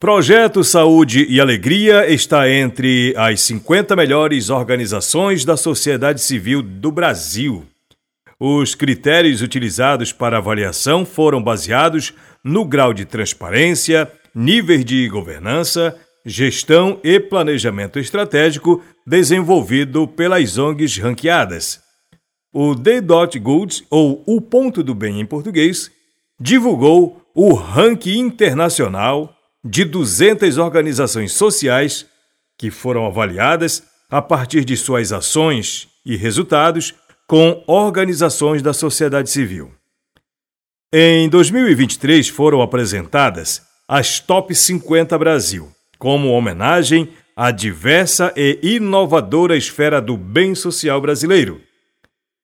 Projeto Saúde e Alegria está entre as 50 melhores organizações da sociedade civil do Brasil. Os critérios utilizados para avaliação foram baseados no grau de transparência, níveis de governança, gestão e planejamento estratégico desenvolvido pelas ONGs ranqueadas. O The Dot Goods, ou O Ponto do Bem em português, divulgou o ranking internacional de 200 organizações sociais que foram avaliadas a partir de suas ações e resultados com organizações da sociedade civil. Em 2023 foram apresentadas as Top 50 Brasil, como homenagem à diversa e inovadora esfera do bem social brasileiro.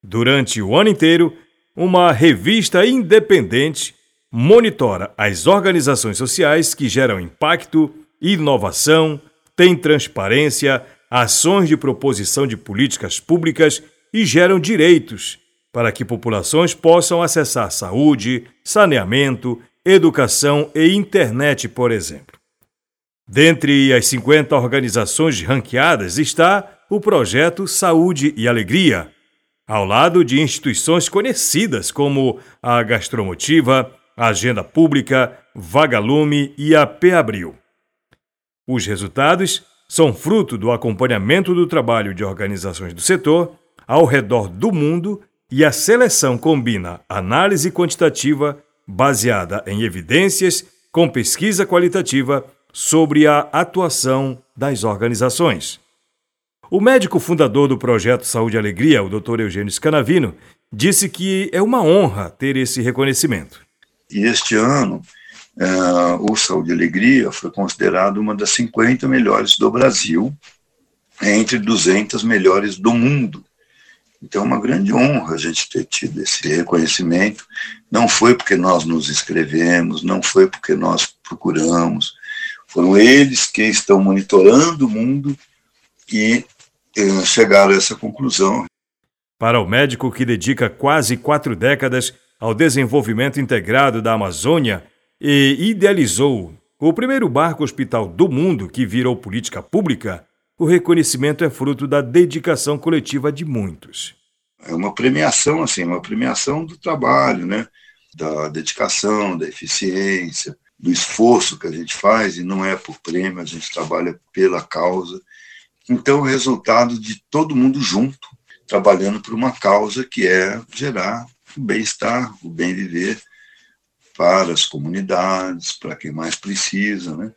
Durante o ano inteiro, uma revista independente monitora as organizações sociais que geram impacto, inovação, têm transparência, ações de proposição de políticas públicas e geram direitos para que populações possam acessar saúde, saneamento, educação e internet, por exemplo. Dentre as 50 organizações ranqueadas está o projeto Saúde e Alegria, ao lado de instituições conhecidas como a Gastromotiva, Agenda Pública, Vagalume e a Abril. Os resultados são fruto do acompanhamento do trabalho de organizações do setor ao redor do mundo e a seleção combina análise quantitativa baseada em evidências com pesquisa qualitativa sobre a atuação das organizações. O médico fundador do projeto Saúde e Alegria, o Dr. Eugênio Scanavino, disse que é uma honra ter esse reconhecimento. E este ano, uh, o Saúde e Alegria foi considerado uma das 50 melhores do Brasil, entre 200 melhores do mundo. Então é uma grande honra a gente ter tido esse reconhecimento. Não foi porque nós nos inscrevemos, não foi porque nós procuramos, foram eles que estão monitorando o mundo e eh, chegaram a essa conclusão. Para o médico que dedica quase quatro décadas ao desenvolvimento integrado da Amazônia e idealizou o primeiro barco hospital do mundo que virou política pública, o reconhecimento é fruto da dedicação coletiva de muitos. É uma premiação, assim, uma premiação do trabalho, né? Da dedicação, da eficiência, do esforço que a gente faz, e não é por prêmio, a gente trabalha pela causa. Então, o resultado de todo mundo junto, trabalhando por uma causa que é gerar o bem-estar, o bem viver para as comunidades, para quem mais precisa. Né?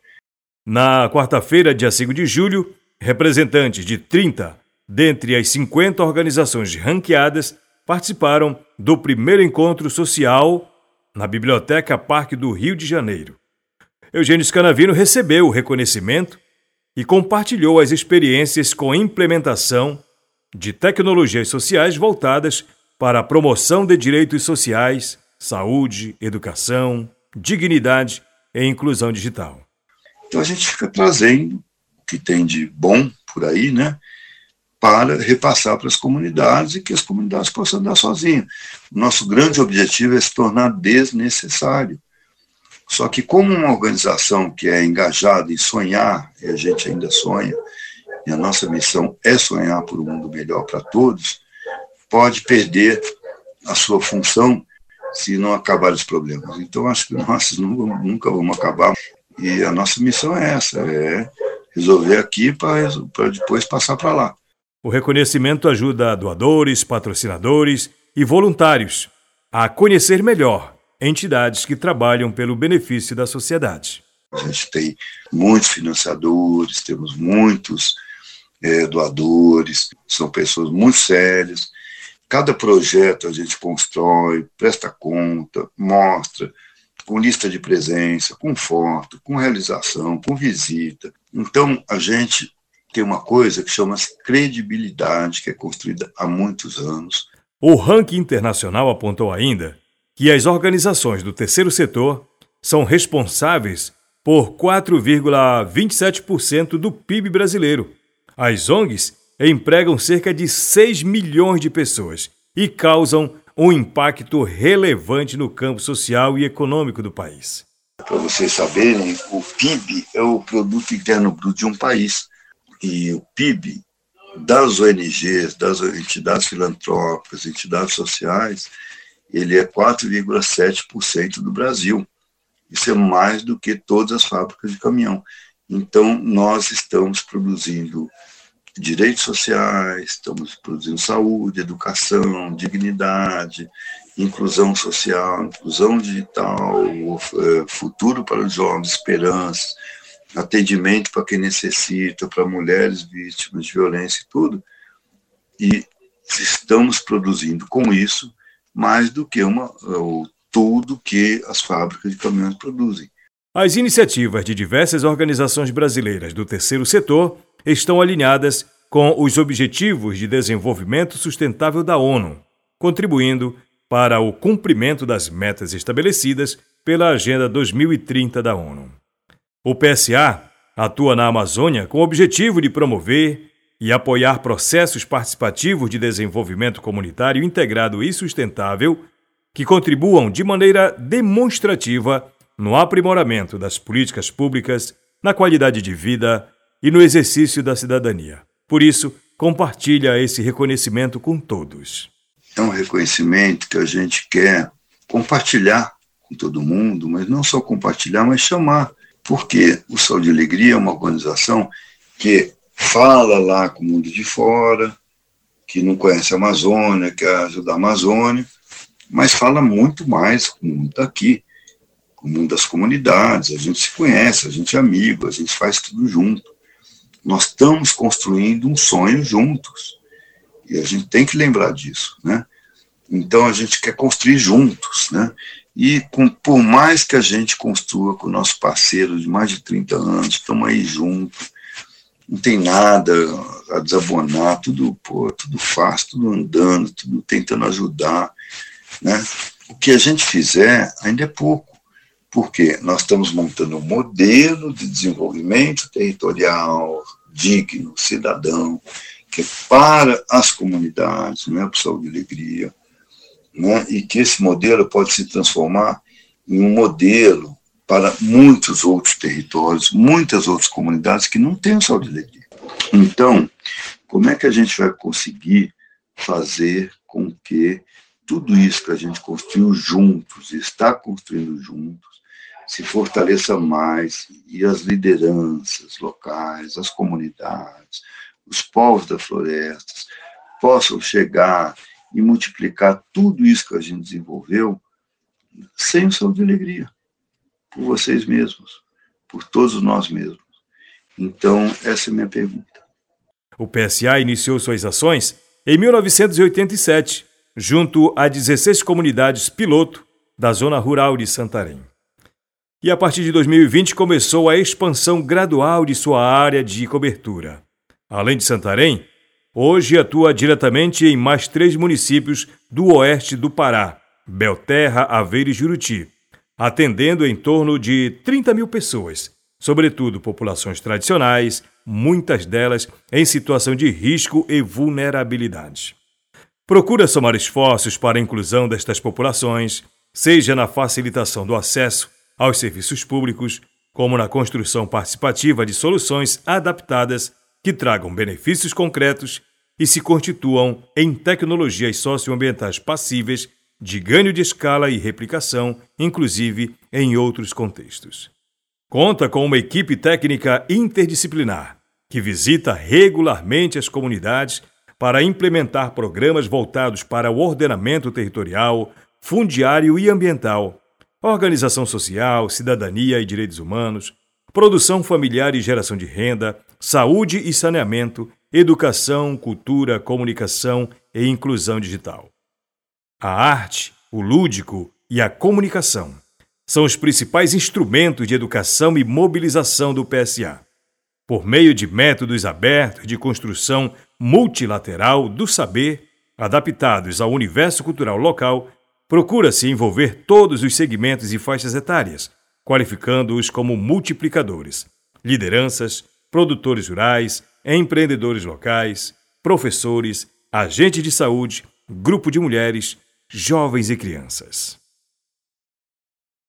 Na quarta-feira, dia 5 de julho, representantes de 30 dentre as 50 organizações ranqueadas participaram do primeiro encontro social na Biblioteca Parque do Rio de Janeiro. Eugênio Scanavino recebeu o reconhecimento e compartilhou as experiências com implementação de tecnologias sociais voltadas para a promoção de direitos sociais, saúde, educação, dignidade e inclusão digital. Então a gente fica trazendo o que tem de bom por aí, né? Para repassar para as comunidades e que as comunidades possam andar sozinhas. Nosso grande objetivo é se tornar desnecessário. Só que, como uma organização que é engajada em sonhar, e a gente ainda sonha, e a nossa missão é sonhar por um mundo melhor para todos, pode perder a sua função se não acabar os problemas. Então, acho que nós nunca vamos acabar. E a nossa missão é essa: é resolver aqui para depois passar para lá. O reconhecimento ajuda doadores, patrocinadores e voluntários a conhecer melhor entidades que trabalham pelo benefício da sociedade. A gente tem muitos financiadores, temos muitos é, doadores, são pessoas muito sérias Cada projeto a gente constrói, presta conta, mostra, com lista de presença, com foto, com realização, com visita. Então, a gente tem uma coisa que chama credibilidade, que é construída há muitos anos. O ranking internacional apontou ainda que as organizações do terceiro setor são responsáveis por 4,27% do PIB brasileiro. As ONGs empregam cerca de 6 milhões de pessoas e causam um impacto relevante no campo social e econômico do país. Para vocês saberem, o PIB é o produto interno bruto de um país. E o PIB das ONGs, das entidades filantrópicas, entidades sociais, ele é 4,7% do Brasil. Isso é mais do que todas as fábricas de caminhão. Então, nós estamos produzindo direitos sociais, estamos produzindo saúde, educação, dignidade, inclusão social, inclusão digital, é, futuro para os jovens, esperança, atendimento para quem necessita, para mulheres vítimas de violência e tudo. E estamos produzindo com isso mais do que uma, tudo que as fábricas de caminhões produzem. As iniciativas de diversas organizações brasileiras do terceiro setor estão alinhadas com os Objetivos de Desenvolvimento Sustentável da ONU, contribuindo para o cumprimento das metas estabelecidas pela Agenda 2030 da ONU. O PSA atua na Amazônia com o objetivo de promover e apoiar processos participativos de desenvolvimento comunitário integrado e sustentável que contribuam de maneira demonstrativa no aprimoramento das políticas públicas, na qualidade de vida e no exercício da cidadania. Por isso, compartilha esse reconhecimento com todos. É um reconhecimento que a gente quer compartilhar com todo mundo, mas não só compartilhar, mas chamar, porque o Sol de Alegria é uma organização que fala lá com o mundo de fora, que não conhece a Amazônia, quer ajudar a Amazônia, mas fala muito mais com o mundo daqui, o mundo das comunidades. A gente se conhece, a gente é amigo, a gente faz tudo junto. Nós estamos construindo um sonho juntos. E a gente tem que lembrar disso, né? Então a gente quer construir juntos, né? E com, por mais que a gente construa com o nosso parceiro de mais de 30 anos, estamos aí juntos, não tem nada a desabonar, tudo, pô, tudo fácil, tudo andando, tudo tentando ajudar. Né? O que a gente fizer ainda é pouco, porque nós estamos montando um modelo de desenvolvimento territorial digno, cidadão, que é para as comunidades, não é para saúde e alegria, né? e que esse modelo pode se transformar em um modelo para muitos outros territórios, muitas outras comunidades que não têm saúde e alegria. Então, como é que a gente vai conseguir fazer com que tudo isso que a gente construiu juntos, está construindo juntos, se fortaleça mais e as lideranças locais, as comunidades, os povos das florestas possam chegar e multiplicar tudo isso que a gente desenvolveu sem o saúde e alegria, por vocês mesmos, por todos nós mesmos. Então, essa é a minha pergunta. O PSA iniciou suas ações em 1987 junto a 16 comunidades piloto da zona rural de Santarém. E a partir de 2020 começou a expansão gradual de sua área de cobertura. Além de Santarém, hoje atua diretamente em mais três municípios do oeste do Pará, Belterra, Aveiro e Juruti, atendendo em torno de 30 mil pessoas, sobretudo populações tradicionais, muitas delas em situação de risco e vulnerabilidade procura somar esforços para a inclusão destas populações, seja na facilitação do acesso aos serviços públicos, como na construção participativa de soluções adaptadas que tragam benefícios concretos e se constituam em tecnologias socioambientais passíveis de ganho de escala e replicação, inclusive em outros contextos. Conta com uma equipe técnica interdisciplinar que visita regularmente as comunidades para implementar programas voltados para o ordenamento territorial, fundiário e ambiental, organização social, cidadania e direitos humanos, produção familiar e geração de renda, saúde e saneamento, educação, cultura, comunicação e inclusão digital. A arte, o lúdico e a comunicação são os principais instrumentos de educação e mobilização do PSA. Por meio de métodos abertos de construção multilateral do saber, adaptados ao universo cultural local, procura-se envolver todos os segmentos e faixas etárias, qualificando-os como multiplicadores, lideranças, produtores rurais, empreendedores locais, professores, agentes de saúde, grupo de mulheres, jovens e crianças.